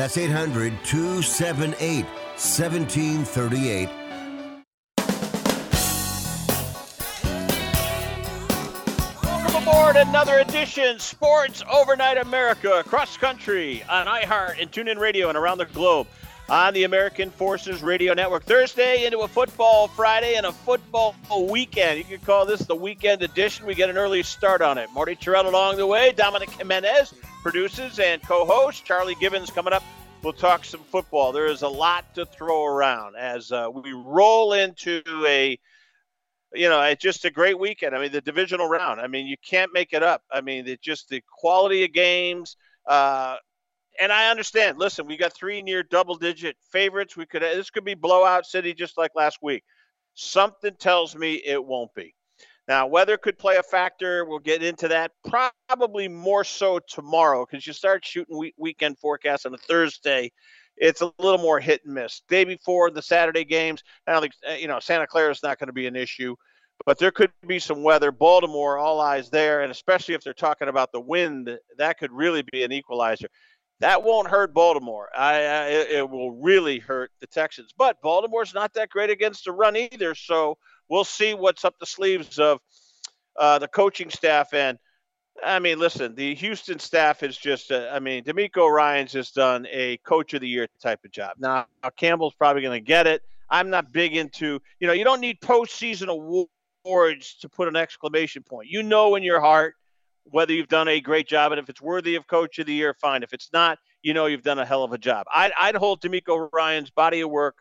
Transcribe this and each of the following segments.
That's 800 278 1738. Welcome aboard another edition Sports Overnight America across country on iHeart and TuneIn Radio and around the globe on the American Forces Radio Network. Thursday into a football Friday and a football weekend. You could call this the weekend edition. We get an early start on it. Marty Tirrell along the way. Dominic Jimenez produces and co-hosts. Charlie Gibbons coming up. We'll talk some football. There is a lot to throw around as uh, we roll into a you know, it's just a great weekend. I mean, the divisional round. I mean, you can't make it up. I mean, it's just the quality of games. Uh, and I understand. Listen, we got three near double-digit favorites. We could this could be blowout city just like last week. Something tells me it won't be. Now, weather could play a factor. We'll get into that probably more so tomorrow because you start shooting week- weekend forecasts on a Thursday. It's a little more hit and miss. Day before the Saturday games, I don't think uh, you know Santa Clara is not going to be an issue, but there could be some weather. Baltimore, all eyes there, and especially if they're talking about the wind, that could really be an equalizer. That won't hurt Baltimore. I, I it, will really hurt the Texans. But Baltimore's not that great against the run either, so we'll see what's up the sleeves of uh, the coaching staff and I mean, listen, the Houston staff is just, uh, I mean, DeMeco Ryans has done a coach of the year type of job. Now, Campbell's probably going to get it. I'm not big into, you know, you don't need postseason awards to put an exclamation point. You know in your heart whether you've done a great job, and if it's worthy of coach of the year, fine. If it's not, you know you've done a hell of a job. I'd, I'd hold DeMeco Ryans' body of work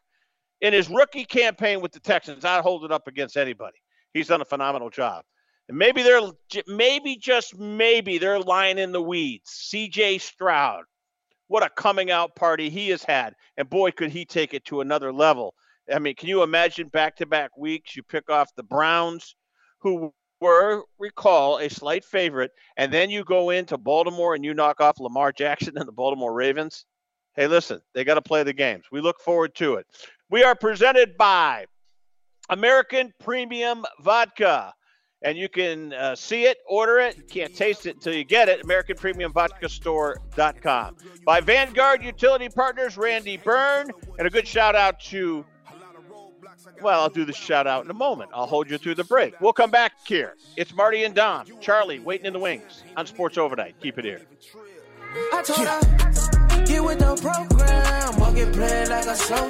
in his rookie campaign with the Texans. I'd hold it up against anybody. He's done a phenomenal job. And maybe they're maybe just maybe they're lying in the weeds. CJ Stroud. What a coming out party he has had. And boy, could he take it to another level. I mean, can you imagine back to back weeks? You pick off the Browns, who were, recall, a slight favorite, and then you go into Baltimore and you knock off Lamar Jackson and the Baltimore Ravens. Hey, listen, they got to play the games. We look forward to it. We are presented by American Premium Vodka and you can uh, see it, order it. Can't taste it until you get it. AmericanPremiumVodkaStore.com. By Vanguard Utility Partners, Randy Byrne, and a good shout out to. Well, I'll do the shout out in a moment. I'll hold you through the break. We'll come back here. It's Marty and Dom, Charlie waiting in the wings on Sports Overnight. Keep it here. I told her, get with the program, walk it play like a slow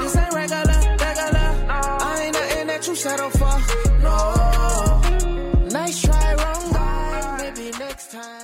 This ain't regular you settle for. No. Nice try, wrong guy. Maybe next time.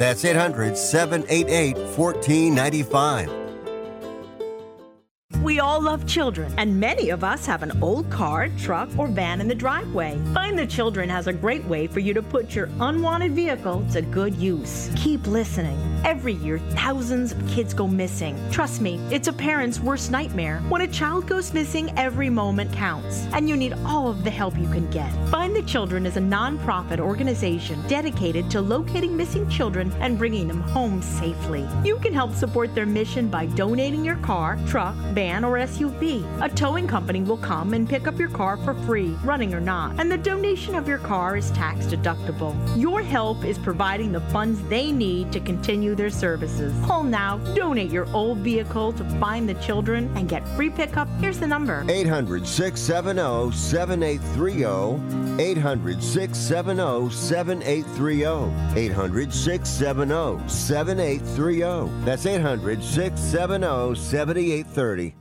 That's 800 788 1495. We all love children, and many of us have an old car, truck, or van in the driveway. Find the Children has a great way for you to put your unwanted vehicle to good use. Keep listening. Every year, thousands of kids go missing. Trust me, it's a parent's worst nightmare. When a child goes missing, every moment counts, and you need all of the help you can get. Find the Children is a nonprofit organization dedicated to locating missing children and bringing them home safely. You can help support their mission by donating your car, truck, van, or SUV. A towing company will come and pick up your car for free, running or not, and the donation of your car is tax deductible. Your help is providing the funds they need to continue their services. Call now, donate your old vehicle to find the children, and get free pickup. Here's the number 800 670 7830. 800 670 7830. 800 670 7830. That's 800 670 7830.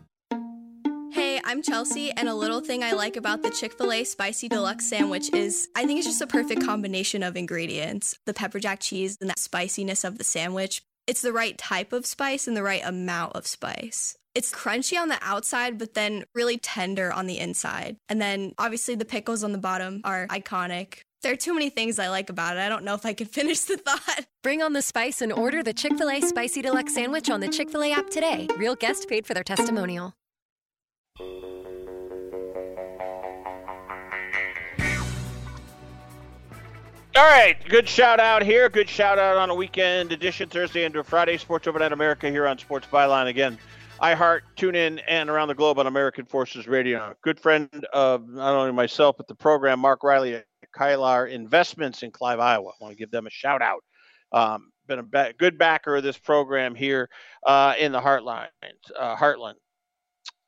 I'm Chelsea, and a little thing I like about the Chick fil A Spicy Deluxe Sandwich is I think it's just a perfect combination of ingredients the pepper jack cheese and that spiciness of the sandwich. It's the right type of spice and the right amount of spice. It's crunchy on the outside, but then really tender on the inside. And then obviously the pickles on the bottom are iconic. There are too many things I like about it. I don't know if I can finish the thought. Bring on the spice and order the Chick fil A Spicy Deluxe Sandwich on the Chick fil A app today. Real guest paid for their testimonial. All right, good shout out here. Good shout out on a weekend edition, Thursday into Friday, Sports Overnight America here on Sports Byline. Again, iHeart, tune in, and around the globe on American Forces Radio. Good friend of not only myself, but the program, Mark Riley at Kylar Investments in Clive, Iowa. I want to give them a shout out. Um, been a ba- good backer of this program here uh, in the Heartland. Uh, Heartland.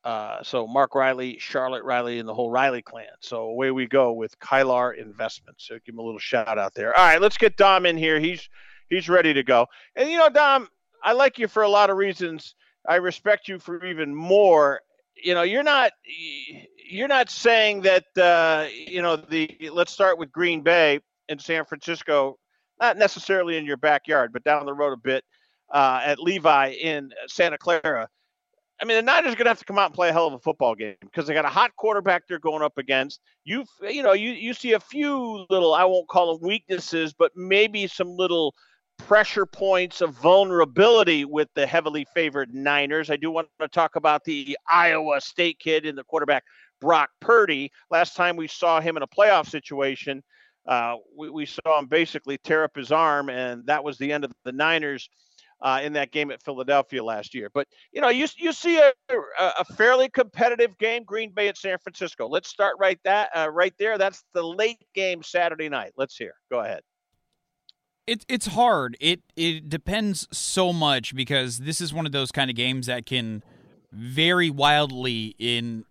Uh, so Mark Riley, Charlotte Riley, and the whole Riley clan. So away we go with Kylar Investments. So give him a little shout out there. All right, let's get Dom in here. He's he's ready to go. And you know, Dom, I like you for a lot of reasons. I respect you for even more. You know, you're not you're not saying that uh, you know the. Let's start with Green Bay in San Francisco, not necessarily in your backyard, but down the road a bit uh, at Levi in Santa Clara. I mean, the Niners are going to have to come out and play a hell of a football game because they got a hot quarterback they're going up against. You, you know, you you see a few little, I won't call them weaknesses, but maybe some little pressure points of vulnerability with the heavily favored Niners. I do want to talk about the Iowa State kid in the quarterback Brock Purdy. Last time we saw him in a playoff situation, uh, we, we saw him basically tear up his arm, and that was the end of the Niners uh, in that game at Philadelphia last year. But you know, you you see a, a fairly competitive game, Green Bay at San Francisco. Let's start right that uh, right there. That's the late game Saturday night. Let's hear. Go ahead. It, it's hard. It it depends so much because this is one of those kind of games that can vary wildly in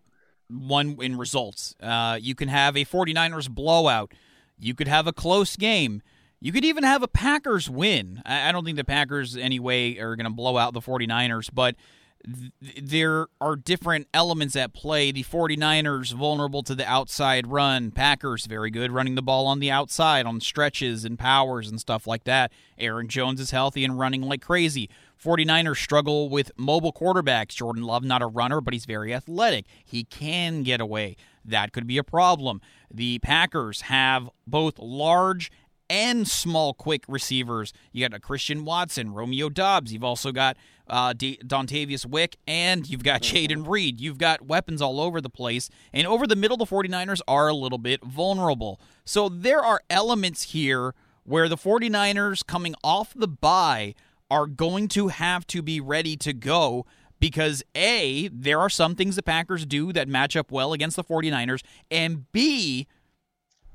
one in results. Uh, you can have a 49ers blowout. You could have a close game. You could even have a Packers win. I don't think the Packers, anyway, are going to blow out the 49ers, but th- there are different elements at play. The 49ers vulnerable to the outside run. Packers very good running the ball on the outside on stretches and powers and stuff like that. Aaron Jones is healthy and running like crazy. 49ers struggle with mobile quarterbacks. Jordan Love, not a runner, but he's very athletic. He can get away. That could be a problem. The Packers have both large and small, quick receivers. You got a Christian Watson, Romeo Doubs. You've also got uh, D- Dontayvion Wick, and you've got Jayden Reed. You've got weapons all over the place. And over the middle, the 49ers are a little bit vulnerable. So there are elements here where the 49ers coming off the bye are going to have to be ready to go because A, there are some things the Packers do that match up well against the 49ers, and B,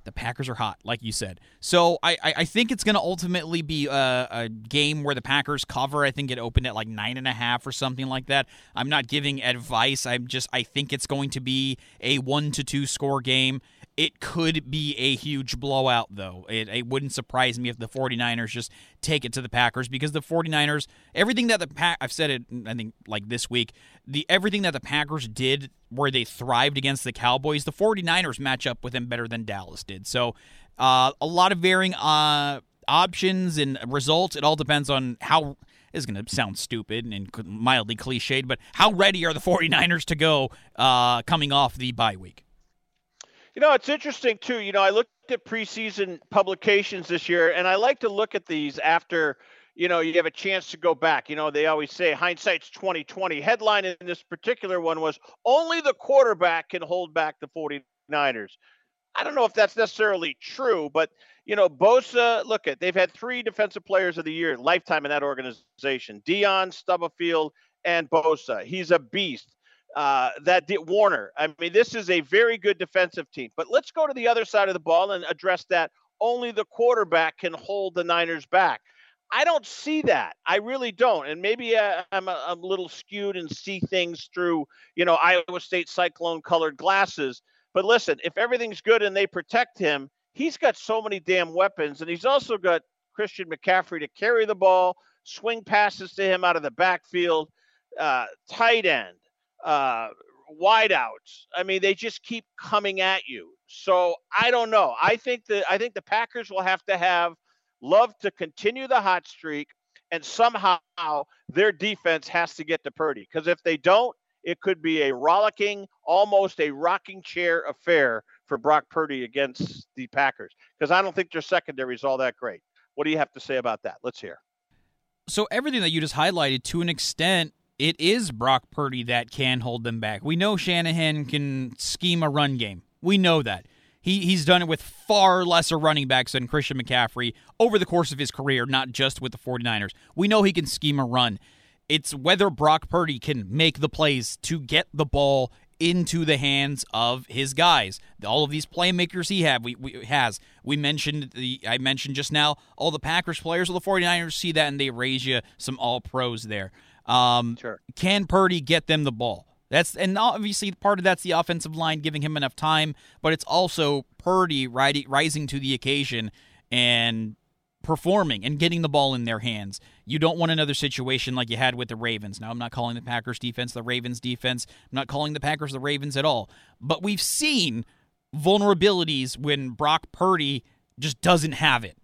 the Packers are hot, like you said. So I, I, think it's going to ultimately be a, a, game where the Packers cover. I think it opened at like nine and a half or something like that. I'm not giving advice. I'm just I think it's going to be a one to two score game. It could be a huge blowout, though. It, it, wouldn't surprise me if the 49ers just take it to the Packers because the 49ers, everything that the Pack, I've said it, I think, like this week, the everything that the Packers did where they thrived against the Cowboys, the 49ers match up with them better than Dallas did. So uh, a lot of varying uh, options and results. It all depends on how is going to sound stupid and mildly cliched, but how ready are the 49ers to go uh, coming off the bye week? You know, it's interesting too. You know, I looked at preseason publications this year, and I like to look at these after you know you have a chance to go back. You know, they always say hindsight's 2020. Headline in this particular one was only the quarterback can hold back the 49ers. I don't know if that's necessarily true, but you know, Bosa, look at they've had three defensive players of the year lifetime in that organization: Deion, Stubblefield, and Bosa. He's a beast uh, that did Warner. I mean, this is a very good defensive team. But let's go to the other side of the ball and address that. Only the quarterback can hold the Niners back. I don't see that. I really don't. And maybe uh, I'm, a, I'm a little skewed and see things through, you know, Iowa State cyclone colored glasses. But listen, if everything's good and they protect him, he's got so many damn weapons. And he's also got Christian McCaffrey to carry the ball, swing passes to him out of the backfield, uh, tight end, uh, wideouts. I mean, they just keep coming at you. So I don't know. I think that I think the Packers will have to have love to continue the hot streak, and somehow their defense has to get to Purdy. Because if they don't, it could be a rollicking, almost a rocking chair affair for Brock Purdy against the Packers. Because I don't think their secondary is all that great. What do you have to say about that? Let's hear. So everything that you just highlighted, to an extent, it is Brock Purdy that can hold them back. We know Shanahan can scheme a run game. We know that. He, he's done it with far lesser running backs than Christian McCaffrey over the course of his career, not just with the 49ers. We know he can scheme a run. It's whether Brock Purdy can make the plays to get the ball into the hands of his guys. All of these playmakers he have, we, we, has. We mentioned the I mentioned just now all the Packers players, all the 49ers see that and they raise you some all pros there. Um, sure. Can Purdy get them the ball? That's and obviously part of that's the offensive line giving him enough time, but it's also Purdy rising to the occasion and performing and getting the ball in their hands. You don't want another situation like you had with the Ravens. Now, I'm not calling the Packers defense the Ravens defense. I'm not calling the Packers the Ravens at all. But we've seen vulnerabilities when Brock Purdy just doesn't have it.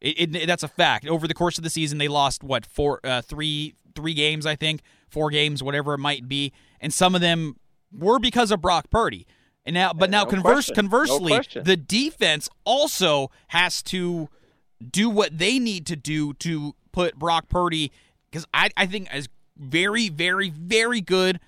It, it, that's a fact. Over the course of the season, they lost what four, uh, three, three games, I think, four games, whatever it might be, and some of them were because of Brock Purdy. And now, but now, no converse, question. conversely, no the defense also has to do what they need to do to put Brock Purdy, because I, I think as very, very, very good.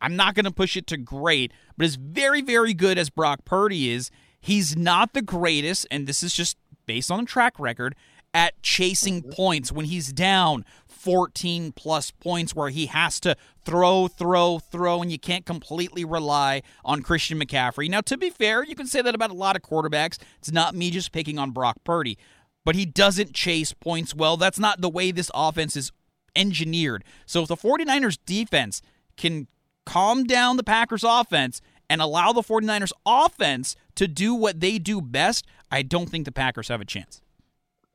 I'm not going to push it to great, but as very, very good as Brock Purdy is, he's not the greatest, and this is just based on the track record, at chasing Mm-hmm. points when he's down 14 plus points where he has to throw, throw, throw, and you can't completely rely on Christian McCaffrey. Now, to be fair, you can say that about a lot of quarterbacks. It's not me just picking on Brock Purdy, but he doesn't chase points well. That's not the way this offense is engineered. So if the 49ers defense can calm down the Packers offense and allow the 49ers offense to do what they do best, I don't think the Packers have a chance.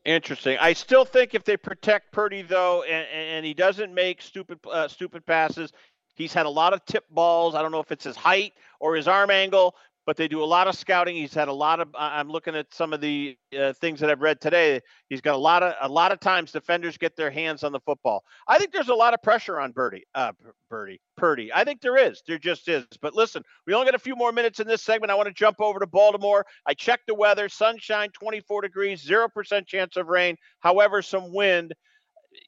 Interesting. I still think if they protect Purdy though, and, and he doesn't make stupid uh, stupid passes, he's had a lot of tip balls. I don't know if it's his height or his arm angle, but they do a lot of scouting. He's had a lot of. I'm looking at some of the uh, things that I've read today. He's got a lot of a lot of times defenders get their hands on the football. I think there's a lot of pressure on Birdie, uh, Birdie, Purdy. I think there is. There just is. But listen, we only got a few more minutes in this segment. I want to jump over to Baltimore. I checked the weather: sunshine, 24 degrees, zero percent chance of rain. However, some wind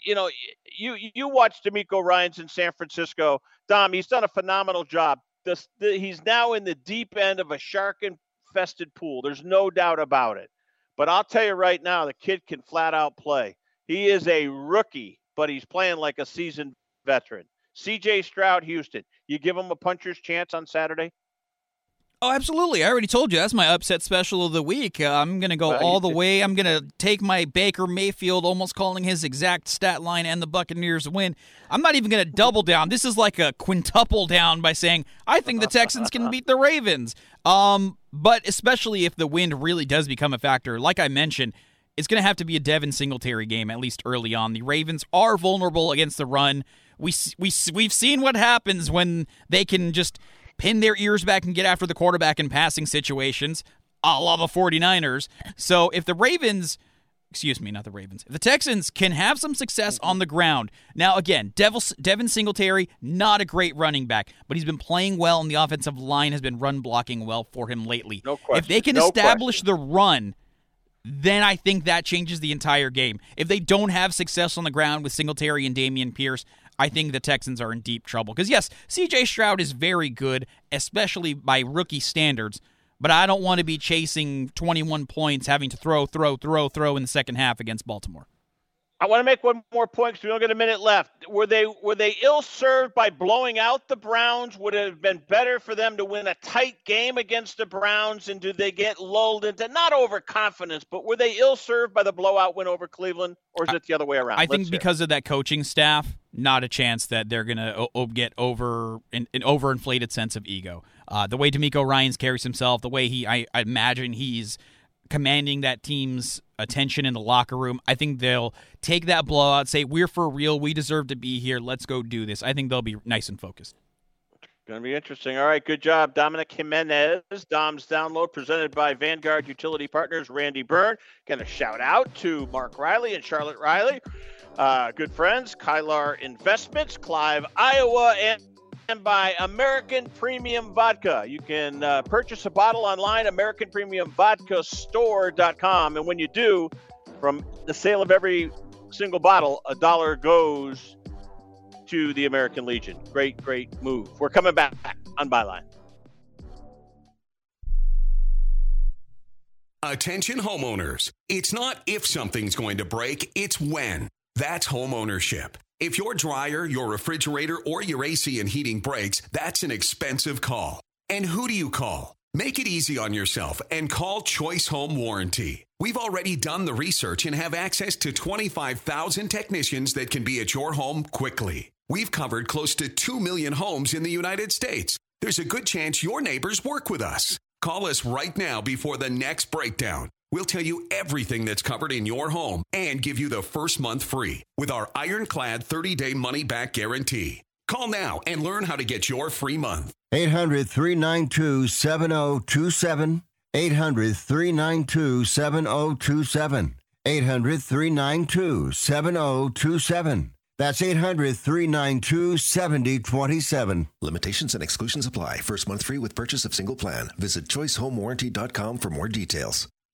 you know, you you watch DeMeco Ryans in San Francisco. Dom, he's done a phenomenal job. This, the, he's now in the deep end of a shark infested pool. There's no doubt about it. But I'll tell you right now, the kid can flat out play. He is a rookie, but he's playing like a seasoned veteran. CJ Stroud, Houston. You give him a puncher's chance on Saturday? Oh, absolutely. I already told you that's my upset special of the week. Uh, I'm going to go Well, all the did- way. I'm going to take my Baker Mayfield, almost calling his exact stat line and the Buccaneers win. I'm not even going to double down. This is like a quintuple down by saying I think the Texans can beat the Ravens. Um, but especially if the wind really does become a factor, like I mentioned, it's going to have to be a Devin Singletary game at least early on. The Ravens are vulnerable against the run. We we we've seen what happens when they can just pin their ears back and get after the quarterback in passing situations, a la the 49ers. So if the Ravens, excuse me, not the Ravens, if the Texans can have some success on the ground. Now, again, Devil, Devin Singletary, not a great running back, but he's been playing well, and the offensive line has been run blocking well for him lately. No question. If they can No establish question. the run, then I think that changes the entire game. If they don't have success on the ground with Singletary and Dameon Pierce, I think the Texans are in deep trouble. Because, yes, CJ Stroud is very good, especially by rookie standards, but I don't want to be chasing 21 points, having to throw, throw, throw, throw in the second half against Baltimore. I want to make one more point because we don't get a minute left. Were they were they ill served by blowing out the Browns? Would it have been better for them to win a tight game against the Browns? And did they get lulled into not overconfidence, but were they ill served by the blowout win over Cleveland, or is it the other way around? I think Let's it. because of that coaching staff, not a chance that they're going to o- get over an, an overinflated sense of ego. Uh, the way DeMeco Ryans carries himself, the way he, I, I imagine he's commanding that team's attention in the locker room. I think they'll take that blowout, say we're for real, we deserve to be here, let's go do this. I think they'll be nice and focused. Going to be interesting. All right, good job, Dominic Jimenez. Dom's download presented by Vanguard Utility Partners, Randy Byrne. Going to shout out to Mark Riley and Charlotte Riley, uh, good friends, Kylar Investments, Clive, Iowa, and and by American Premium Vodka. You can uh, purchase a bottle online, AmericanPremiumVodkaStore.com. And when you do, from the sale of every single bottle, a dollar goes to the American Legion. Great, great move. We're coming back on Byline. Attention homeowners. It's not if something's going to break, it's when. That's homeownership. If your dryer, your refrigerator, or your AC and heating breaks, that's an expensive call. And who do you call? Make it easy on yourself and call Choice Home Warranty. We've already done the research and have access to 25,000 technicians that can be at your home quickly. We've covered close to 2 million homes in the United States. There's a good chance your neighbors work with us. Call us right now before the next breakdown. We'll tell you everything that's covered in your home and give you the first month free with our ironclad 30 day money back guarantee. Call now and learn how to get your free month. 800 392 7027. 800 392 7027. 800 392 7027. That's 800 392 7027. Limitations and exclusions apply. First month free with purchase of single plan. Visit choicehomewarranty.com for more details.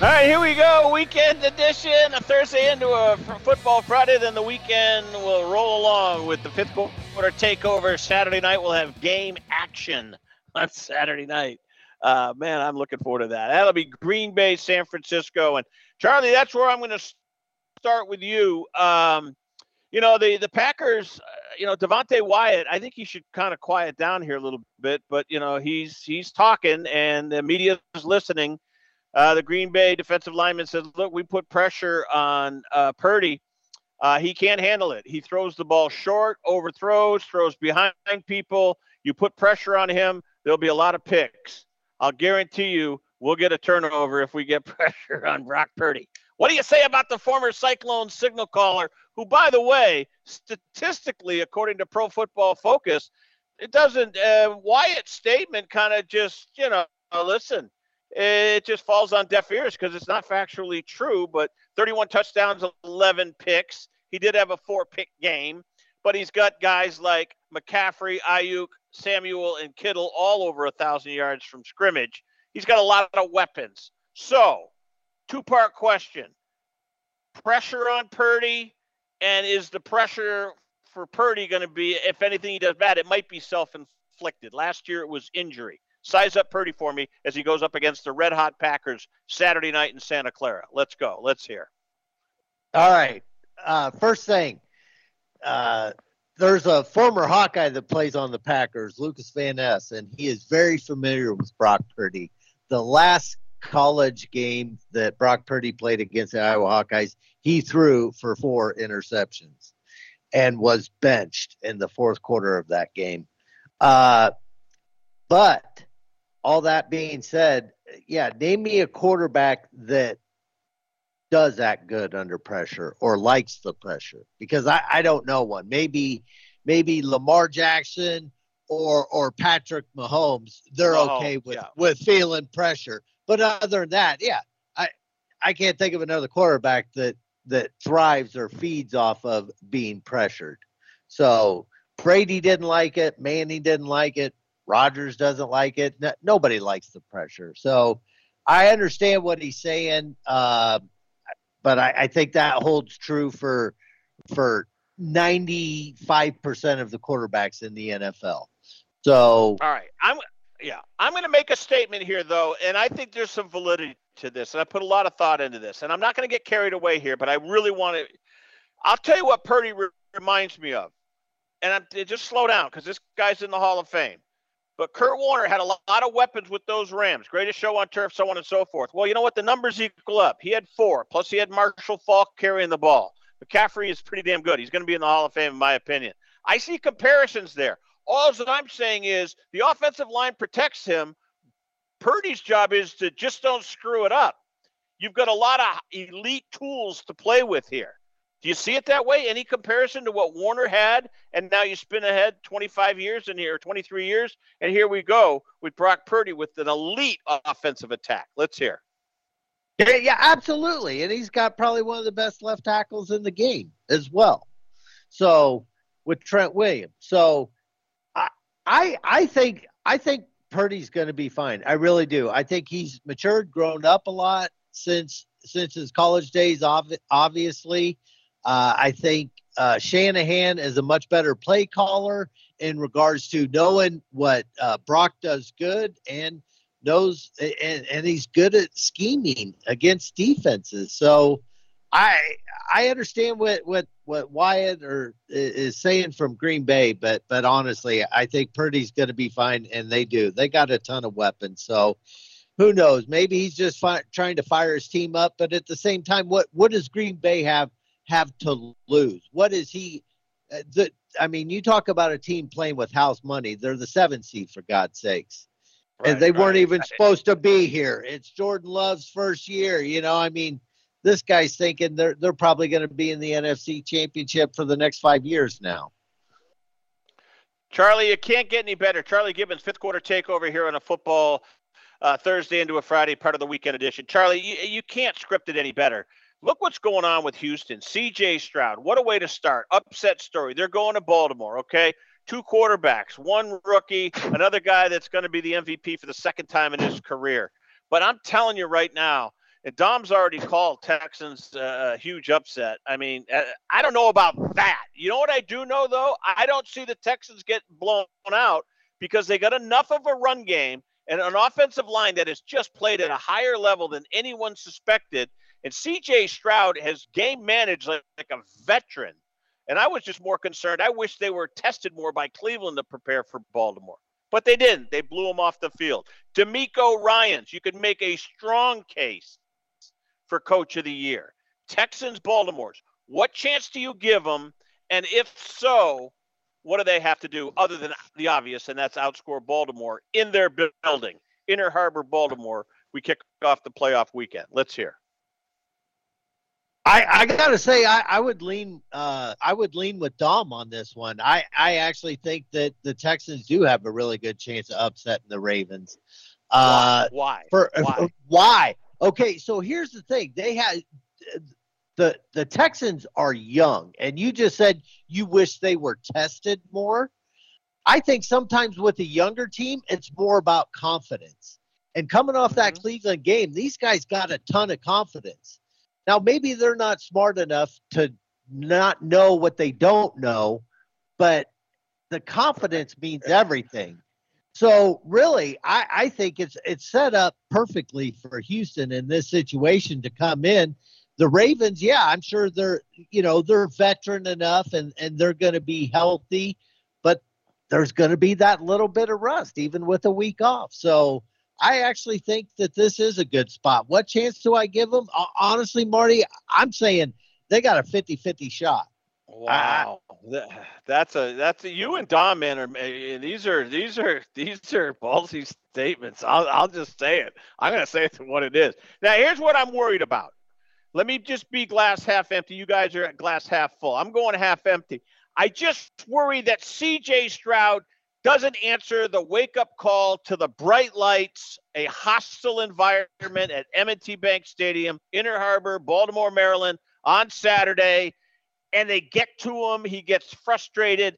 All right, here we go. Weekend edition. A Thursday into a football Friday. Then the weekend will roll along with the fifth quarter takeover. Saturday night we'll have game action on Saturday night. Uh, man, I'm looking forward to that. That'll be Green Bay, San Francisco, and Charlie. That's where I'm going to start with you. Um, you know the the Packers. Uh, you know Devonte Wyatt. I think he should kind of quiet down here a little bit, but you know he's he's talking, and the media is listening. Uh, the Green Bay defensive lineman says, "Look, we put pressure on uh, Purdy. Uh, he can't handle it. He throws the ball short, overthrows, throws behind people. You put pressure on him, there'll be a lot of picks. I'll guarantee you, we'll get a turnover if we get pressure on Brock Purdy." What do you say about the former Cyclone signal caller, who, by the way, statistically, according to Pro Football Focus, it doesn't. Uh, Wyatt's statement kind of just, you know, listen it just falls on deaf ears because it's not factually true. But 31 touchdowns, 11 picks. He did have a four pick game, but he's got guys like McCaffrey, Aiyuk, Samuel, and Kittle all over a thousand yards from scrimmage. He's got a lot of weapons. So, two part question pressure on Purdy, and is the pressure for Purdy going to be, if anything he does bad, it might be self inflicted. Last year it was injury. Size up Purdy for me as he goes up against the red hot Packers Saturday night in Santa Clara. Let's go. Let's hear. All right. Uh, first thing, uh, there's a former Hawkeye that plays on the Packers, Lukas Van Ness, and he is very familiar with Brock Purdy. The last college game that Brock Purdy played against the Iowa Hawkeyes, he threw for four interceptions and was benched in the fourth quarter of that game. Uh, but all that being said, yeah, name me a quarterback that does act good under pressure or likes the pressure because I, I don't know one. Maybe maybe Lamar Jackson or or Patrick Mahomes. They're Mahomes, okay with yeah. with feeling pressure. But other than that, yeah, I I can't think of another quarterback that that thrives or feeds off of being pressured. So Brady didn't like it. Manning didn't like it. Rodgers doesn't like it. No, nobody likes the pressure. So I understand what he's saying, uh, but I, I think that holds true for for ninety five percent of the quarterbacks in the NFL. So All right. I'm yeah. I'm going to make a statement here though, and I think there's some validity to this, and I put a lot of thought into this, and I'm not going to get carried away here, but I really want to. I'll tell you what Purdy re- reminds me of, and I'm, just slow down because this guy's in the Hall of Fame. But Kurt Warner had a lot of weapons with those Rams. Greatest show on turf, so on and so forth. Well, you know what? The numbers equal up. He had four, plus he had Marshall Faulk carrying the ball. McCaffrey is pretty damn good. He's going to be in the Hall of Fame, in my opinion. I see comparisons there. All that I'm saying is the offensive line protects him. Purdy's job is to just don't screw it up. You've got a lot of elite tools to play with here. Do you see it that way? Any comparison to what Warner had, and now you spin ahead 25 years in here, 23 years, and here we go with Brock Purdy with an elite offensive attack. Let's hear. Yeah, yeah, absolutely. And he's got probably one of the best left tackles in the game as well. So with Trent Williams. So I I I think I think Purdy's gonna be fine. I really do. I think he's matured, grown up a lot since since his college days, ob- obviously. Uh, I think uh, Shanahan is a much better play caller in regards to knowing what uh, Brock does good and knows, and, and he's good at scheming against defenses. So I I understand what what what Wyatt or is saying from Green Bay, but but honestly, I think Purdy's going to be fine, and they do. They got a ton of weapons, so who knows? Maybe he's just fi- trying to fire his team up, but at the same time, what what does Green Bay have have to lose? What is he? Uh, the, I mean, you talk about a team playing with house money. They're the seven seed, for God's sakes. and they weren't even supposed to be here. It's Jordan Love's first year. You know, I mean, this guy's thinking they're they're probably going to be in the NFC Championship for the next five years now. Charlie, you can't get any better. Charlie Gibbons, fifth quarter takeover here on a football uh, Thursday into a Friday, part of the weekend edition. Charlie, you, you can't script it any better. Look what's going on with Houston. CJ Stroud, what a way to start. Upset story. They're going to Baltimore, okay? Two quarterbacks, one rookie, another guy that's going to be the MVP for the second time in his career. But I'm telling you right now, and Dom's already called Texans uh, a huge upset. I mean, uh, I don't know about that. You know what I do know, though? I don't see the Texans get blown out because they got enough of a run game and an offensive line that has just played at a higher level than anyone suspected. And CJ Stroud has game managed like, like a veteran. And I was just more concerned. I wish they were tested more by Cleveland to prepare for Baltimore. But they didn't. They blew him off the field. DeMeco Ryans, you could make a strong case for coach of the year. Texans, Baltimore's. What chance do you give them? And if so, what do they have to do other than the obvious, and that's outscore Baltimore in their building, Inner Harbor, Baltimore? We kick off the playoff weekend. Let's hear. I, I gotta say, I, I would lean, uh, I would lean with Dom on this one. I, I actually think that the Texans do have a really good chance of upsetting the Ravens. Uh, why? For, why? why? Okay, so here's the thing: they had the the Texans are young, and you just said you wish they were tested more. I think sometimes with a younger team, it's more about confidence. And coming off that Mm-hmm. Cleveland game, these guys got a ton of confidence. Now, maybe they're not smart enough to not know what they don't know, but the confidence means everything. So really, I, I think it's it's set up perfectly for Houston in this situation to come in. The Ravens, yeah, I'm sure they're you know they're veteran enough and and they're going to be healthy, but there's going to be that little bit of rust even with a week off. So I actually think that this is a good spot. What chance do I give them? Uh, honestly, Marty, I'm saying they got a 50-50 shot. Wow, Th- that's a that's a, you and Dom man are eh, these are these are these are ballsy statements. I'll I'll just say it. I'm gonna say it what it is. Now here's what I'm worried about. Let me just be glass half empty. You guys are at glass half full. I'm going half empty. I just worry that CJ Stroud doesn't answer the wake up call to the bright lights, a hostile environment at M&T Bank Stadium, Inner Harbor, Baltimore, Maryland on Saturday and they get to him. He gets frustrated,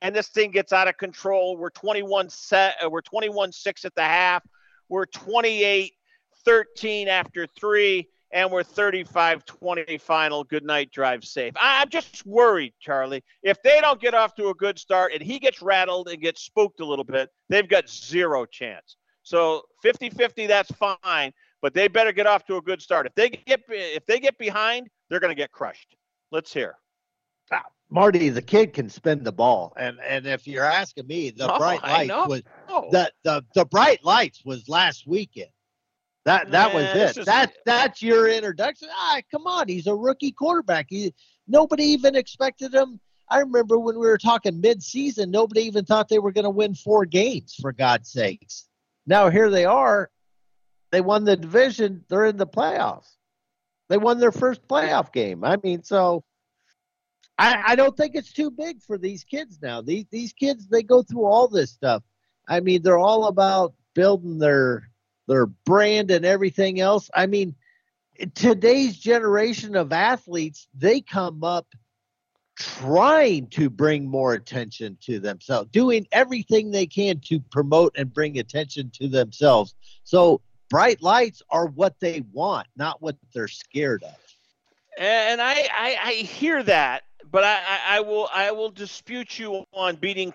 and this thing gets out of control. We're 21 set. uh, We're 21 six at the half. We're 28 13 after three, and we're 35 20 final. Good night, drive safe. I- I'm just worried, Charlie. If they don't get off to a good start and he gets rattled and gets spooked a little bit, they've got zero chance. So 50 50, that's fine, but they better get off to a good start. If they get if they get behind, they're going to get crushed. Let's hear. Ah, Marty, the kid can spin the ball, and and if you're asking me, the Oh, bright lights was Oh. the, the the bright lights was last weekend. That that was Man, it. just- That that's your introduction. Ah, come on, he's a rookie quarterback. He, nobody even expected him. I remember when we were talking mid-season, nobody even thought they were going to win four games. For God's sakes! Now here they are. They won the division. They're in the playoffs. They won their first playoff game. I mean, so I, I don't think it's too big for these kids now. These these kids they go through all this stuff. I mean, they're all about building their their brand and everything else. I mean, today's generation of athletes, they come up trying to bring more attention to themselves, doing everything they can to promote and bring attention to themselves. So bright lights are what they want, not what they're scared of. And I, I, I hear that, but I, I, I will I will dispute you on beating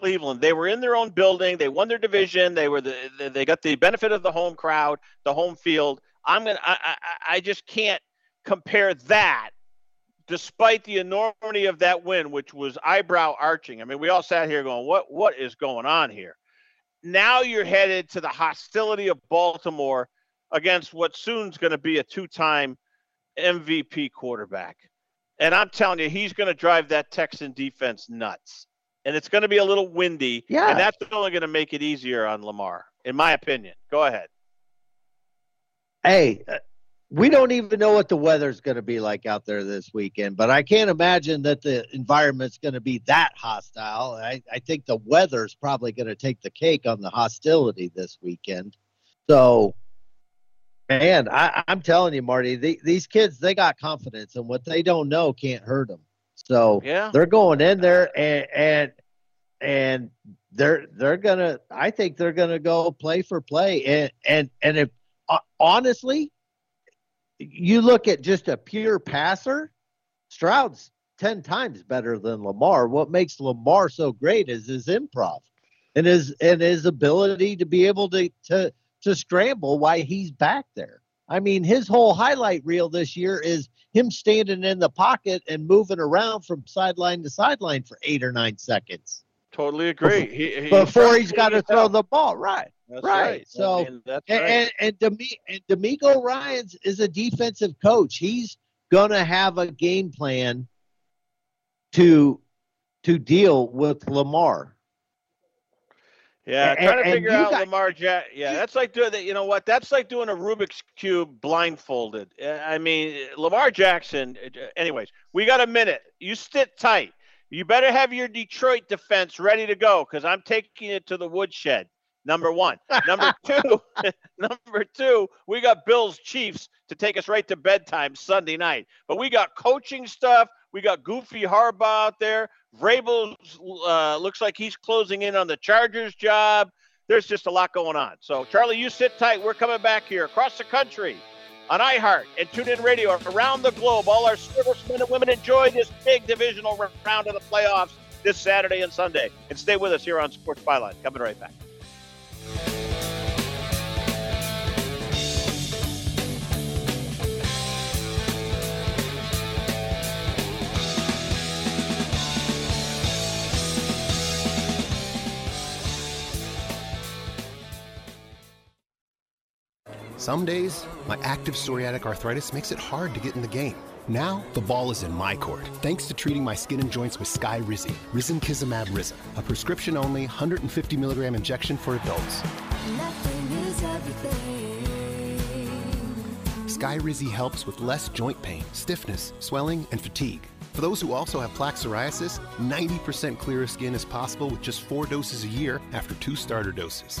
Cleveland. They were in their own building. They won their division. They were the they- got the benefit of the home crowd, the home field. I'm gonna I, I, I just can't compare that, despite the enormity of that win, which was eyebrow arching. I mean, we all sat here going, what what is going on here? Now you're headed to the hostility of Baltimore against what soon's going to be a two-time MVP quarterback. And I'm telling you, he's going to drive that Texan defense nuts. And it's going to be a little windy. Yeah. And that's only going to make it easier on Lamar, in my opinion. Go ahead. Hey, uh, we don't even know what the weather's going to be like out there this weekend, but I can't imagine that the environment's going to be that hostile. I, I think the weather's probably going to take the cake on the hostility this weekend. So, man, I, I'm telling you, Marty, the, these kids, they got confidence, and what they don't know can't hurt them. So Yeah. they're going in there and and and they're they're gonna. I think they're gonna go play for play, and and and if uh, honestly, you look at just a pure passer, Stroud's 10 times better than Lamar. What makes Lamar so great is his improv and his and his ability to be able to to to scramble why he's back there. I mean, his whole highlight reel this year is him standing in the pocket and moving around from sideline to sideline for 8 or 9 seconds Totally agree. He, he- before he's got to throw the ball. Right. That's right. right. So I mean, that's and, right. and and, Demi, and DeMeco Ryans is a defensive coach. He's gonna have a game plan to to deal with Lamar. Yeah, And- trying to figure out got- Lamar Jack. Yeah, that's like doing that. You know what? That's like doing a Rubik's cube blindfolded. Uh, I mean, Lamar Jackson. uh, Anyways, we got a minute. You sit tight. You better have your Detroit defense ready to go because I'm taking it to the woodshed. Number one. Number two. number two. We got Bills Chiefs to take us right to bedtime Sunday night. But we got coaching stuff. We got Goofy Harbaugh out there. Vrabel uh, looks like he's closing in on the Chargers job. There's just a lot going on. So, Charlie, you sit tight. We're coming back here across the country on iHeart and TuneIn Radio around the globe. All our servicemen and women enjoy this big divisional round of the playoffs this Saturday and Sunday. And stay with us here on Sports Byline. Coming right back. Some days, my active psoriatic arthritis makes it hard to get in the game. Now, the ball is in my court, thanks to treating my skin and joints with Skyrizi, Rizinkizumab Rizin, a prescription-only 150 milligram injection for adults. Skyrizi helps with less joint pain, stiffness, swelling, and fatigue. For those who also have plaque psoriasis, 90% clearer skin is possible with just four doses a year after two starter doses.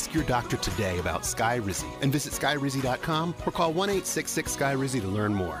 Ask your doctor today about Skyrizi and visit skyrizi.com or call 1 866 Skyrizi to learn more.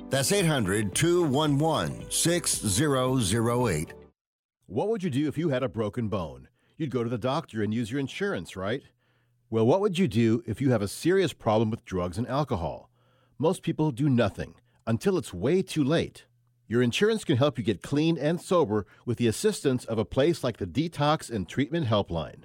That's 800 211 6008. What would you do if you had a broken bone? You'd go to the doctor and use your insurance, right? Well, what would you do if you have a serious problem with drugs and alcohol? Most people do nothing until it's way too late. Your insurance can help you get clean and sober with the assistance of a place like the Detox and Treatment Helpline.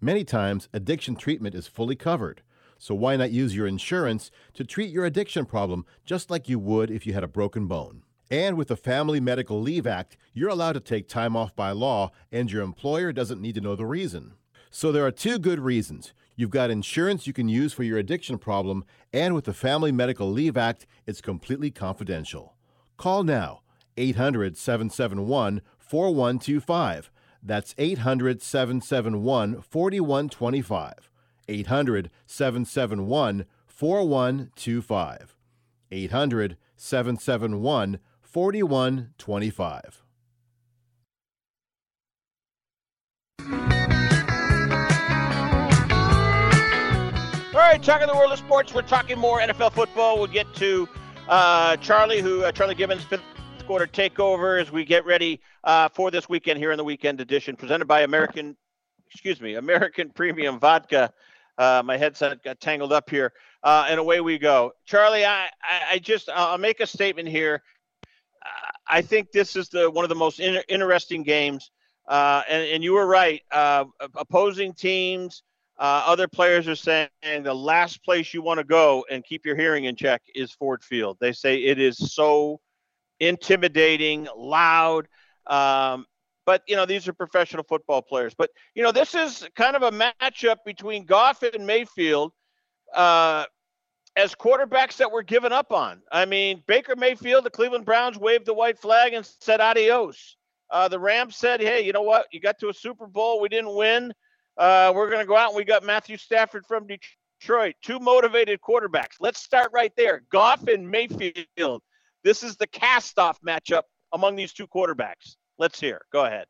Many times, addiction treatment is fully covered. So why not use your insurance to treat your addiction problem just like you would if you had a broken bone? And with the Family Medical Leave Act, you're allowed to take time off by law, and your employer doesn't need to know the reason. So there are two good reasons. You've got insurance you can use for your addiction problem, and with the Family Medical Leave Act, it's completely confidential. Call now 800 771 4125. That's 800 771 4125. 800 771 4125. 800 771 4125. All right, talking the world of sports, we're talking more NFL football. We'll get to uh, Charlie, who uh, Charlie Gibbons fifth quarter takeover as we get ready uh, for this weekend here in the weekend edition, presented by American, excuse me, American Premium Vodka. Uh, my headset got tangled up here, uh, and away we go. Charlie, I, I, I just I'll make a statement here. Uh, I think this is the one of the most in, interesting games, uh, and, and you were right. Uh, opposing teams, uh, other players are saying the last place you want to go and keep your hearing in check is Ford Field. They say it is so intimidating, loud. Um, but you know these are professional football players. But you know this is kind of a matchup between Goff and Mayfield uh, as quarterbacks that were given up on. I mean Baker Mayfield, the Cleveland Browns waved the white flag and said adios. Uh, the Rams said, "Hey, you know what? You got to a Super Bowl, we didn't win. Uh, we're going to go out and we got Matthew Stafford from Detroit. Two motivated quarterbacks. Let's start right there. Goff and Mayfield. This is the cast-off matchup among these two quarterbacks." Let's hear. Go ahead.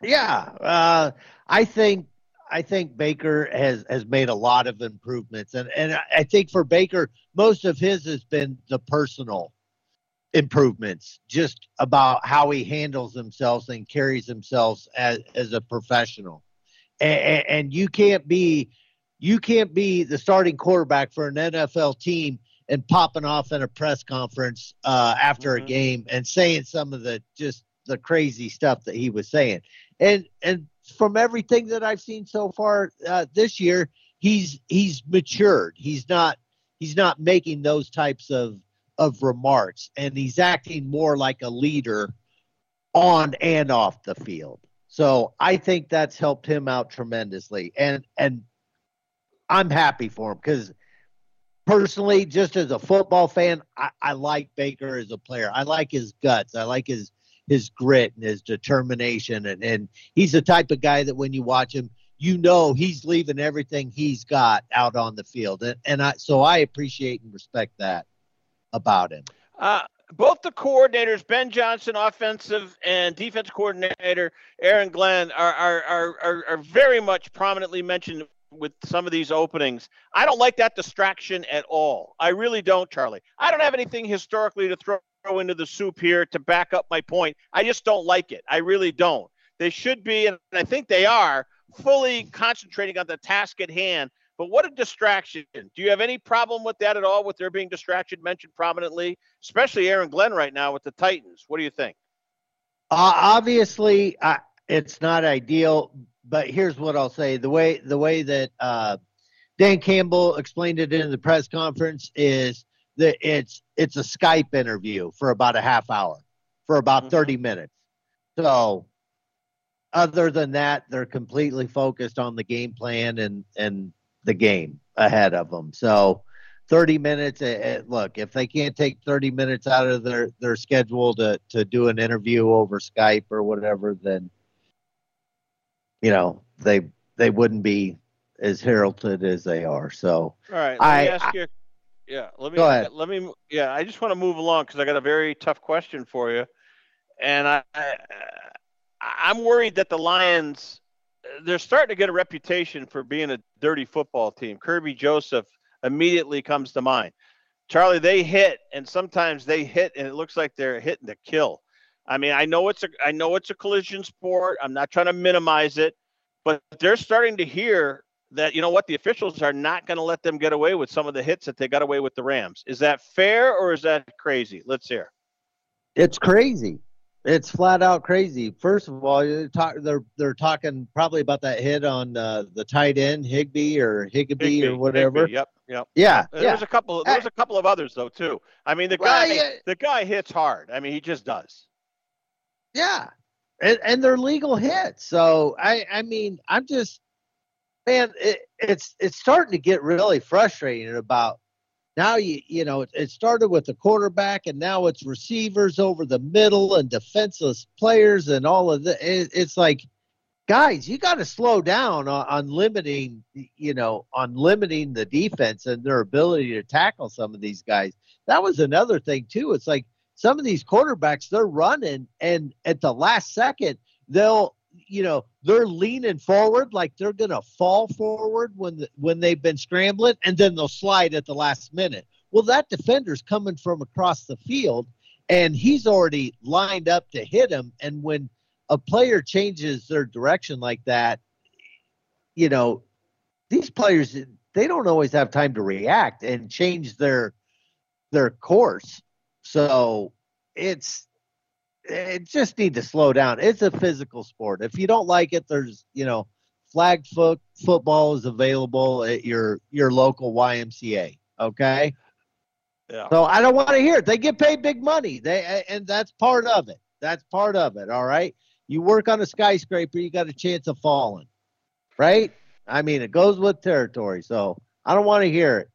Yeah, uh, I think I think Baker has has made a lot of improvements, and and I think for Baker, most of his has been the personal improvements, just about how he handles himself and carries himself as as a professional, and, and you can't be you can't be the starting quarterback for an NFL team and popping off in a press conference uh, after mm-hmm. a game and saying some of the just the crazy stuff that he was saying. And and from everything that I've seen so far uh, this year, he's he's matured. He's not he's not making those types of of remarks, and he's acting more like a leader on and off the field. So I think that's helped him out tremendously, and and I'm happy for him because personally, just as a football fan, I, I, like Baker as a player. I like his guts. I like his his grit and his determination. And, and he's the type of guy that when you watch him, you know he's leaving everything he's got out on the field. And, and I so I appreciate and respect that about him. Uh, both the coordinators, Ben Johnson, offensive and defense coordinator, Aaron Glenn, are, are, are, are, very much prominently mentioned with some of these openings. I don't like that distraction at all. I really don't, Charlie. I don't have anything historically to throw into the soup here to back up my point. I just don't like it. I really don't. They should be, and I think they are, fully concentrating on the task at hand. But what a distraction. Do you have any problem with that at all, with there being distraction mentioned prominently, especially Aaron Glenn right now with the Titans? What do you think? Uh, obviously, uh, it's not ideal, but here's what I'll say: the way the way that uh, Dan Campbell explained it in the press conference is that it's it's a Skype interview for about a half hour, for about mm-hmm. 30 minutes. So, other than that, they're completely focused on the game plan and and the game ahead of them. So. 30 minutes uh, look if they can't take 30 minutes out of their their schedule to to do an interview over skype or whatever then you know they they wouldn't be as heralded as they are. So, all right, let I, me ask you. Yeah, let me go ahead. let me. Yeah, I just want to move along because I got a very tough question for you, and I, I I'm worried that the Lions they're starting to get a reputation for being a dirty football team. Kerby Joseph immediately comes to mind. Charlie, they hit, and sometimes they hit, and it looks like they're hitting to kill. I mean, I know it's a I know it's a collision sport. I'm not trying to minimize it, but they're starting to hear that you know what the officials are not going to let them get away with some of the hits that they got away with the Rams. Is that fair or is that crazy? Let's hear. It's crazy. It's flat out crazy. First of all, you talk, they're they're talking probably about that hit on uh, the tight end Higby or Higbee, or whatever. Higbee, yep, yep. Yeah, there's yeah. a couple. There's a couple of others though too. I mean, the guy well, yeah. the guy hits hard. I mean, he just does. Yeah, and, and they're legal hits. So I, I mean, I'm just, man, it, it's it's starting to get really frustrating about now you you know it, started with the quarterback and now it's receivers over the middle and defenseless players and all of the it, it's like guys you got to slow down on, on limiting you know on limiting the defense and their ability to tackle some of these guys. That was another thing too. It's like some of these quarterbacks they're running and at the last second they'll you know they're leaning forward like they're gonna fall forward when the, when they've been scrambling and then they'll slide at the last minute. Well that defender's coming from across the field and he's already lined up to hit him and when a player changes their direction like that you know these players they don't always have time to react and change their their course so it's it just need to slow down. It's a physical sport. If you don't like it, there's you know flag foot football is available at your your local YMCA. Okay. Yeah. So I don't want to hear it. They get paid big money. They and that's part of it. That's part of it. All right. You work on a skyscraper, you got a chance of falling. Right? I mean, it goes with territory. So I don't want to hear it.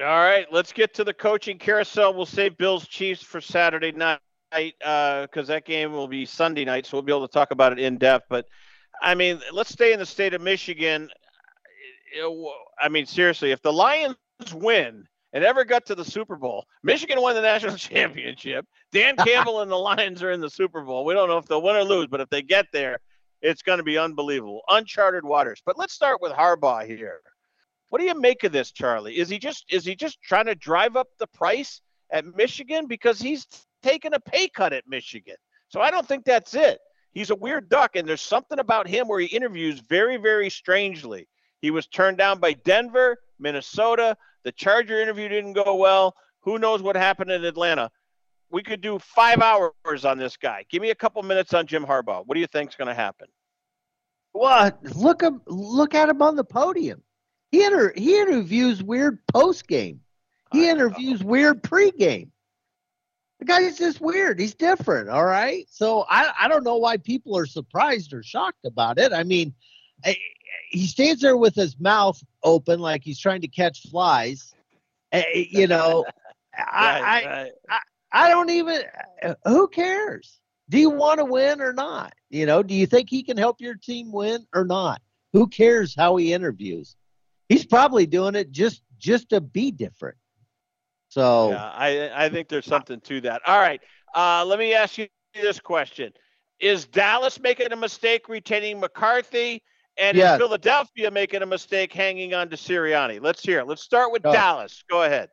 All right, let's get to the coaching carousel. We'll save Bills Chiefs for Saturday night because uh, that game will be Sunday night, so we'll be able to talk about it in depth. But I mean, let's stay in the state of Michigan. I mean, seriously, if the Lions win and ever got to the Super Bowl, Michigan won the national championship. Dan Campbell and the Lions are in the Super Bowl. We don't know if they'll win or lose, but if they get there, it's going to be unbelievable. Uncharted waters. But let's start with Harbaugh here. What do you make of this, Charlie? Is he just is he just trying to drive up the price at Michigan because he's taking a pay cut at Michigan? So I don't think that's it. He's a weird duck, and there's something about him where he interviews very, very strangely. He was turned down by Denver, Minnesota. The Charger interview didn't go well. Who knows what happened in Atlanta? We could do five hours on this guy. Give me a couple minutes on Jim Harbaugh. What do you think's going to happen? Well, look look at him on the podium. He inter- he interviews weird post game. He interviews weird pre-game. The guy's just weird. He's different. All right. So I, I don't know why people are surprised or shocked about it. I mean, I, he stands there with his mouth open like he's trying to catch flies. Uh, you know, right, I, right. I, I I don't even. Who cares? Do you want to win or not? You know, do you think he can help your team win or not? Who cares how he interviews? He's probably doing it just just to be different. So yeah, I I think there's something to that. All right, uh, let me ask you this question: Is Dallas making a mistake retaining McCarthy, and Yes. is Philadelphia making a mistake hanging on to Sirianni? Let's hear it. Let's start with No. Dallas. Go ahead.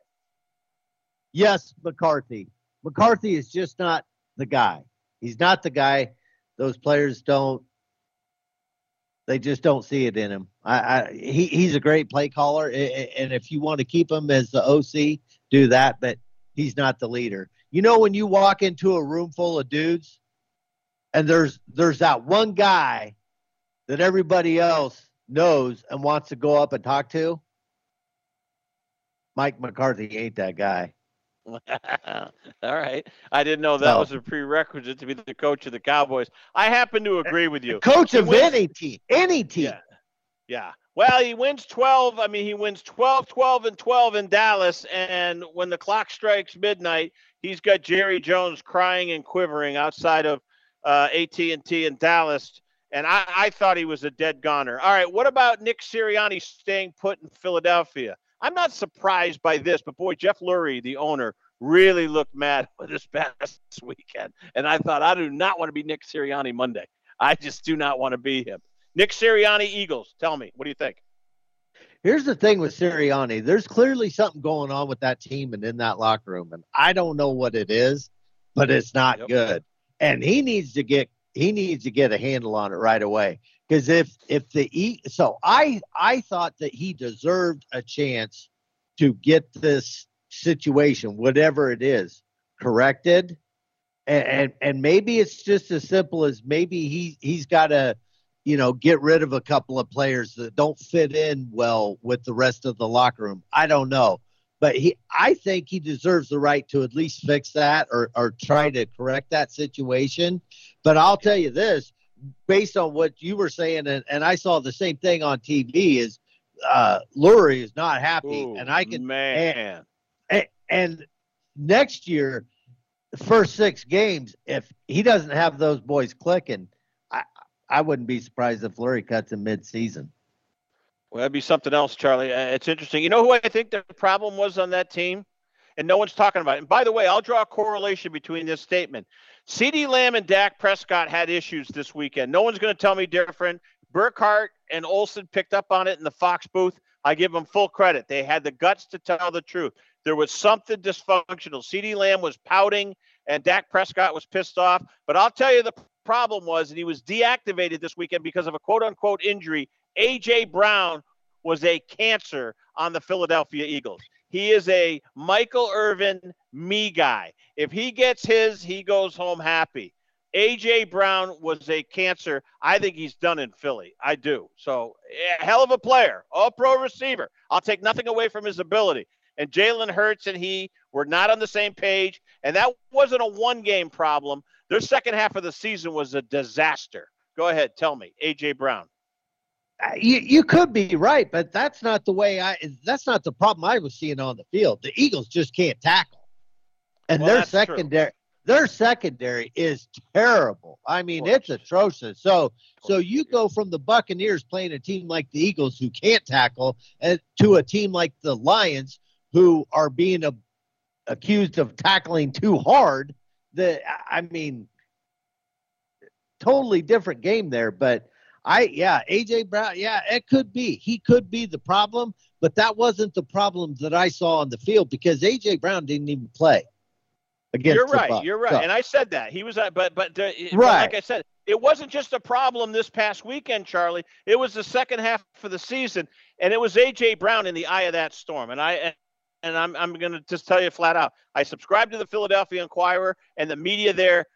yes, McCarthy. McCarthy is just not the guy. He's not the guy. Those players don't. They just don't see it in him. I, I he he's a great play caller, and if you want to keep him as the OC, do that. But he's not the leader. You know, when you walk into a room full of dudes, and there's there's that one guy that everybody else knows and wants to go up and talk to. Mike McCarthy ain't that guy. All right. I didn't know that No. was a prerequisite to be the coach of the Cowboys. I happen to agree with you. Coach He of wins- any team, any team. Yeah. Yeah. Well, he wins 12. I mean, he wins 12, 12, and 12 in Dallas. And when the clock strikes midnight, he's got Jerry Jones crying and quivering outside of uh, AT&T in Dallas. And I, I thought he was a dead goner. All right. What about Nick Sirianni staying put in Philadelphia? I'm not surprised by this, but boy, Jeff Lurie, the owner, really looked mad this past weekend. And I thought, I do not want to be Nick Sirianni Monday. I just do not want to be him. Nick Sirianni, Eagles. Tell me, what do you think? Here's the thing with Sirianni. There's clearly something going on with that team and in that locker room, and I don't know what it is, but it's not good. And he needs to get he needs to get a handle on it right away. Because if if the E so I I thought that he deserved a chance to get this situation, whatever it is, corrected. And and, and maybe it's just as simple as maybe he he's got to you know, get rid of a couple of players that don't fit in well with the rest of the locker room. I don't know. But he I think he deserves the right to at least fix that or or try to correct that situation. But I'll tell you this, based on what you were saying and, and I saw the same thing on TV is uh, Lurie is not happy, Ooh, and I can man. And, and next year, the first six games, if he doesn't have those boys clicking, I I wouldn't be surprised if Lurie cuts him mid-season. Well, that'd be something else, Charlie. Uh, It's interesting. You know who I think the problem was on that team? And no one's talking about it. And by the way, I'll draw a correlation between this statement. CeeDee Lamb and Dak Prescott had issues this weekend. No one's going to tell me different. Burkhardt and Olsen picked up on it in the Fox booth. I give them full credit. They had the guts to tell the truth. There was something dysfunctional. CeeDee Lamb was pouting and Dak Prescott was pissed off. But I'll tell you the problem was, and he was deactivated this weekend because of a quote unquote injury. A.J. Brown was a cancer on the Philadelphia Eagles. He is a Michael Irvin me guy. If he gets his, he goes home happy. AJ Brown was a cancer. I think he's done in Philly. I do. So, hell of a player, all pro receiver. I'll take nothing away from his ability. And Jalen Hurts and he were not on the same page. And that wasn't a one game problem. Their second half of the season was a disaster. Go ahead, tell me. AJ Brown. Uh, You you could be right, but that's not the way I. That's not the problem I was seeing on the field. The Eagles just can't tackle, and Well, their that's true. secondary their secondary is terrible. I mean, it's atrocious. So so you go from the Buccaneers playing a team like the Eagles who can't tackle, and to a team like the Lions who are being a, accused of tackling too hard. The I mean, totally different game there. But I, yeah, AJ Brown, yeah, it could be. He could be the problem, but that wasn't the problem that I saw on the field because AJ Brown didn't even play against. You're right. You're right. So- And I said that he was, uh, but but, uh, but Right. like I said, it wasn't just a problem this past weekend, Charlie. It was the second half of the season, and it was AJ Brown in the eye of that storm. And I and I'm I'm going to just tell you flat out, I subscribe to the Philadelphia Inquirer, and the media there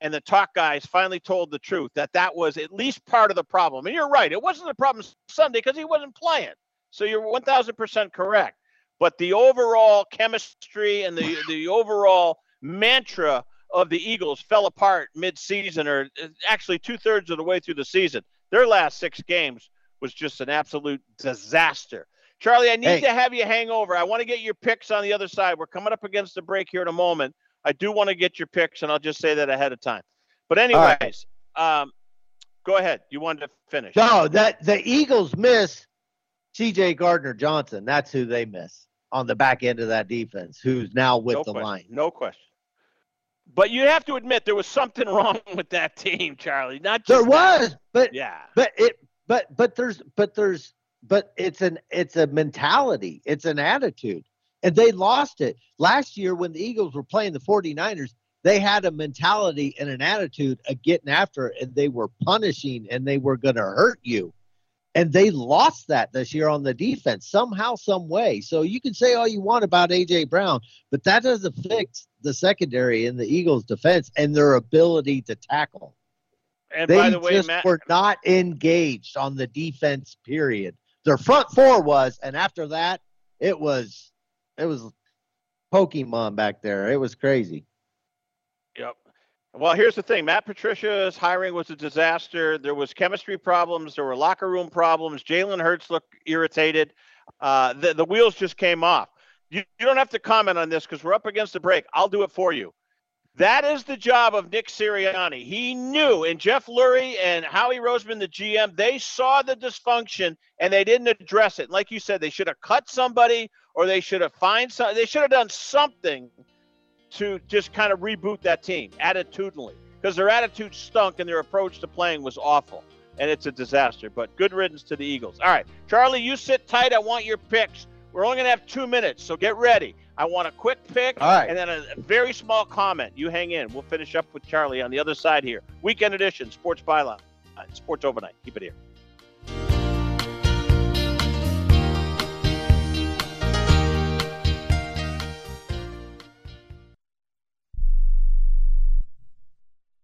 and the talk guys finally told the truth that that was at least part of the problem. And you're right. It wasn't a problem Sunday because he wasn't playing. So you're 1,000% correct. But the overall chemistry and the the overall mantra of the Eagles fell apart mid-season, or uh, actually two thirds of the way through the season. Their last six games was just an absolute disaster. Charlie, I need Hey. to have you hang over. I want to get your picks on the other side. We're coming up against the break here in a moment. I do want to get your picks, and I'll just say that ahead of time. But right. anyways, um, go ahead. You wanted to finish. No, that the Eagles miss C.J. Gardner Johnson. That's who they miss on the back end of that defense, who's now with no the question. line. No question. But you have to admit there was something wrong with that team, Charlie. Not just There that. was, but Yeah. but it but but there's but there's but it's an it's a mentality it's an attitude and they lost it last year when the eagles were playing the 49ers they had a mentality and an attitude of getting after it and they were punishing and they were going to hurt you and they lost that this year on the defense somehow some way so you can say all you want about aj brown but that doesn't fix the secondary in the eagles defense and their ability to tackle And they by the way, just Matt, were not engaged on the defense. Period. Their front four was, and after that, it was, it was Pokemon back there. It was crazy. Yep. Well, here's the thing. Matt Patricia's hiring was a disaster. There was chemistry problems. There were locker room problems. Jalen Hurts looked irritated. Uh, the, the wheels just came off. You, you don't have to comment on this because we're up against the break. I'll do it for you. That is the job of Nick Sirianni. He knew, and Jeff Lurie and Howie Roseman, the GM, they saw the dysfunction and they didn't address it. Like you said, they should have cut somebody or they should have find some. They should have done something to just kind of reboot that team attitudinally because their attitude stunk and their approach to playing was awful. And it's a disaster. But good riddance to the Eagles. All right, Charlie, you sit tight. I want your picks. We're only going to have two minutes, so get ready. I want a quick pick All right. and then a very small comment. You hang in. We'll finish up with Charlie on the other side here. Weekend edition, Sports Byline, uh, Sports Overnight. Keep it here.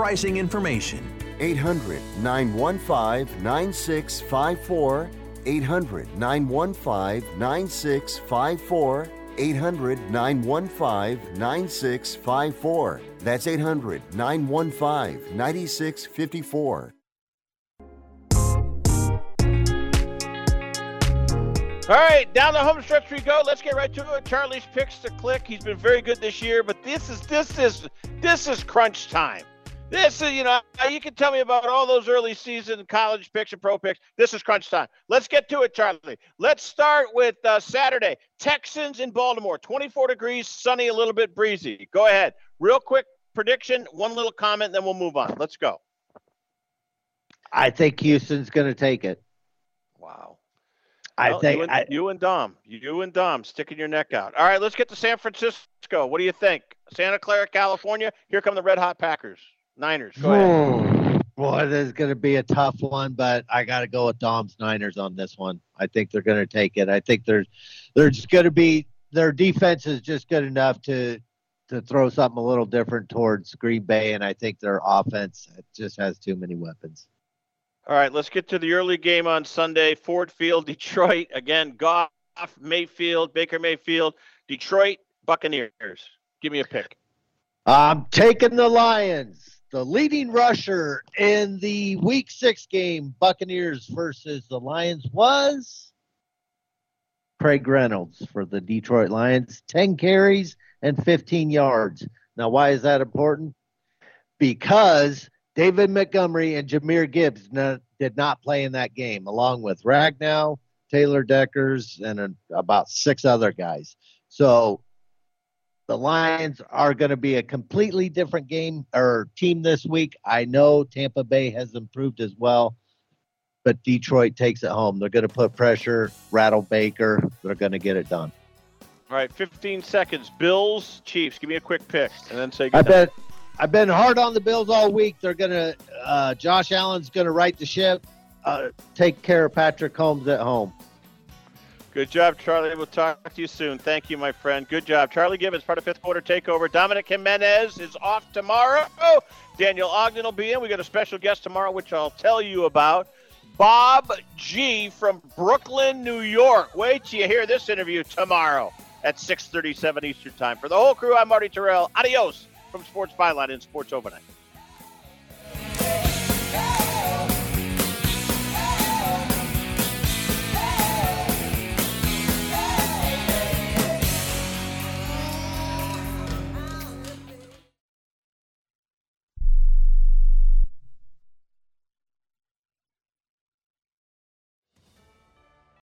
pricing information. 800 915 9654. 800 915 9654. 800 915 9654. That's 800 915 9654. All right, down the home stretch we go. Let's get right to it. Charlie's picks to click. He's been very good this year, but this is this is this is crunch time. This is, you know, you can tell me about all those early season college picks and pro picks. This is crunch time. Let's get to it, Charlie. Let's start with uh, Saturday. Texans in Baltimore, 24 degrees, sunny, a little bit breezy. Go ahead. Real quick prediction, one little comment, then we'll move on. Let's go. I think Houston's going to take it. Wow. I Well, think you and, I, you and Dom, you and Dom, sticking your neck out. All right, let's get to San Francisco. What do you think? Santa Clara, California. Here come the Red Hot Packers, Niners. Go ahead. Hmm. Boy, this is going to be a tough one, but I got to go with Dom's Niners on this one. I think they're going to take it. I think there's there's going to be their defense is just good enough to to throw something a little different towards Green Bay, and I think their offense just has too many weapons. All right, let's get to the early game on Sunday. Ford Field, Detroit. Again, Goff, Mayfield, Baker Mayfield, Detroit Buccaneers. Give me a pick. I'm taking the Lions. The leading rusher in the Week Six game, Buccaneers versus the Lions, was Craig Reynolds for the Detroit Lions. 10 carries and 15 yards. Now, why is that important? Because David Montgomery and Jahmyr Gibbs did not play in that game, along with Ragnow, Taylor Deckers, and about six other guys. So the Lions are going to be a completely different game or team this week. I know Tampa Bay has improved as well, but Detroit takes it home. They're going to put pressure, rattle Baker. They're going to get it done. All right, 15 seconds. Bills, Chiefs. Give me a quick pick, and then say I bet I've been hard on the Bills all week. They're going to uh, Josh Allen's going to right the ship, uh, take care of Patrick Mahomes at home. Good job, Charlie. We'll talk to you soon. Thank you, my friend. Good job. Charlie Gibbons, part of fifth quarter takeover. Dominic Jimenez is off tomorrow. Oh, Daniel Ogden will be in. We got a special guest tomorrow, which I'll tell you about. Bob G from Brooklyn, New York. Wait till you hear this interview tomorrow at 6:37 Eastern Time. For the whole crew, I'm Marty Tirrell. Adios from Sports Byline and Sports Overnight.